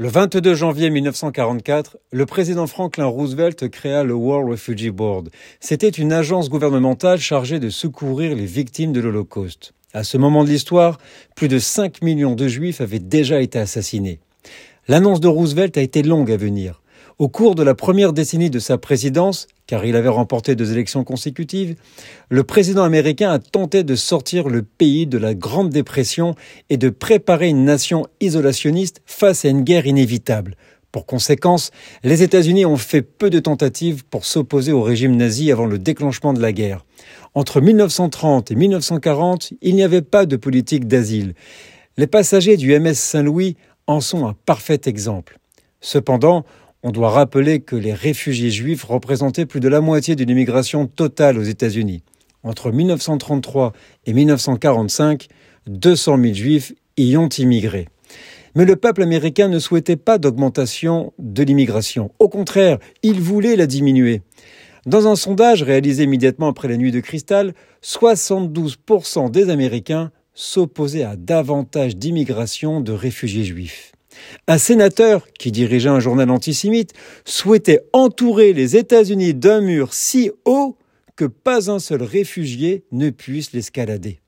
Le 22 janvier 1944, le président Franklin Roosevelt créa le World Refugee Board. C'était une agence gouvernementale chargée de secourir les victimes de l'Holocauste. À ce moment de l'histoire, plus de 5 millions de juifs avaient déjà été assassinés. L'annonce de Roosevelt a été longue à venir. Au cours de la première décennie de sa présidence, car il avait remporté deux élections consécutives, le président américain a tenté de sortir le pays de la Grande Dépression et de préparer une nation isolationniste face à une guerre inévitable. Pour conséquence, les États-Unis ont fait peu de tentatives pour s'opposer au régime nazi avant le déclenchement de la guerre. Entre 1930 et 1940, il n'y avait pas de politique d'asile. Les passagers du MS Saint-Louis en sont un parfait exemple. Cependant, on doit rappeler que les réfugiés juifs représentaient plus de la moitié d'une immigration totale aux États-Unis. Entre 1933 et 1945, 200 000 juifs y ont immigré. Mais le peuple américain ne souhaitait pas d'augmentation de l'immigration. Au contraire, il voulait la diminuer. Dans un sondage réalisé immédiatement après la nuit de cristal, 72% des Américains s'opposaient à davantage d'immigration de réfugiés juifs. Un sénateur, qui dirigeait un journal antisémite, souhaitait entourer les États-Unis d'un mur si haut que pas un seul réfugié ne puisse l'escalader.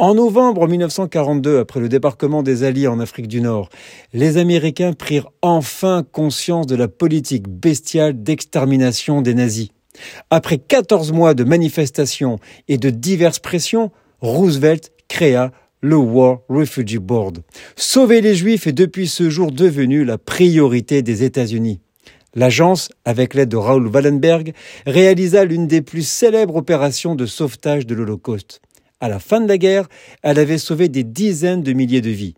En novembre 1942, après le débarquement des Alliés en Afrique du Nord, les Américains prirent enfin conscience de la politique bestiale d'extermination des nazis. Après 14 mois de manifestations et de diverses pressions, Roosevelt créa le War Refugee Board. Sauver les Juifs est depuis ce jour devenu la priorité des États-Unis. L'agence, avec l'aide de Raoul Wallenberg, réalisa l'une des plus célèbres opérations de sauvetage de l'Holocauste. À la fin de la guerre, elle avait sauvé des dizaines de milliers de vies,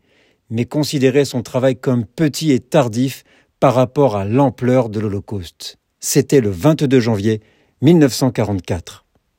mais considérait son travail comme petit et tardif par rapport à l'ampleur de l'Holocauste. C'était le 22 janvier 1944.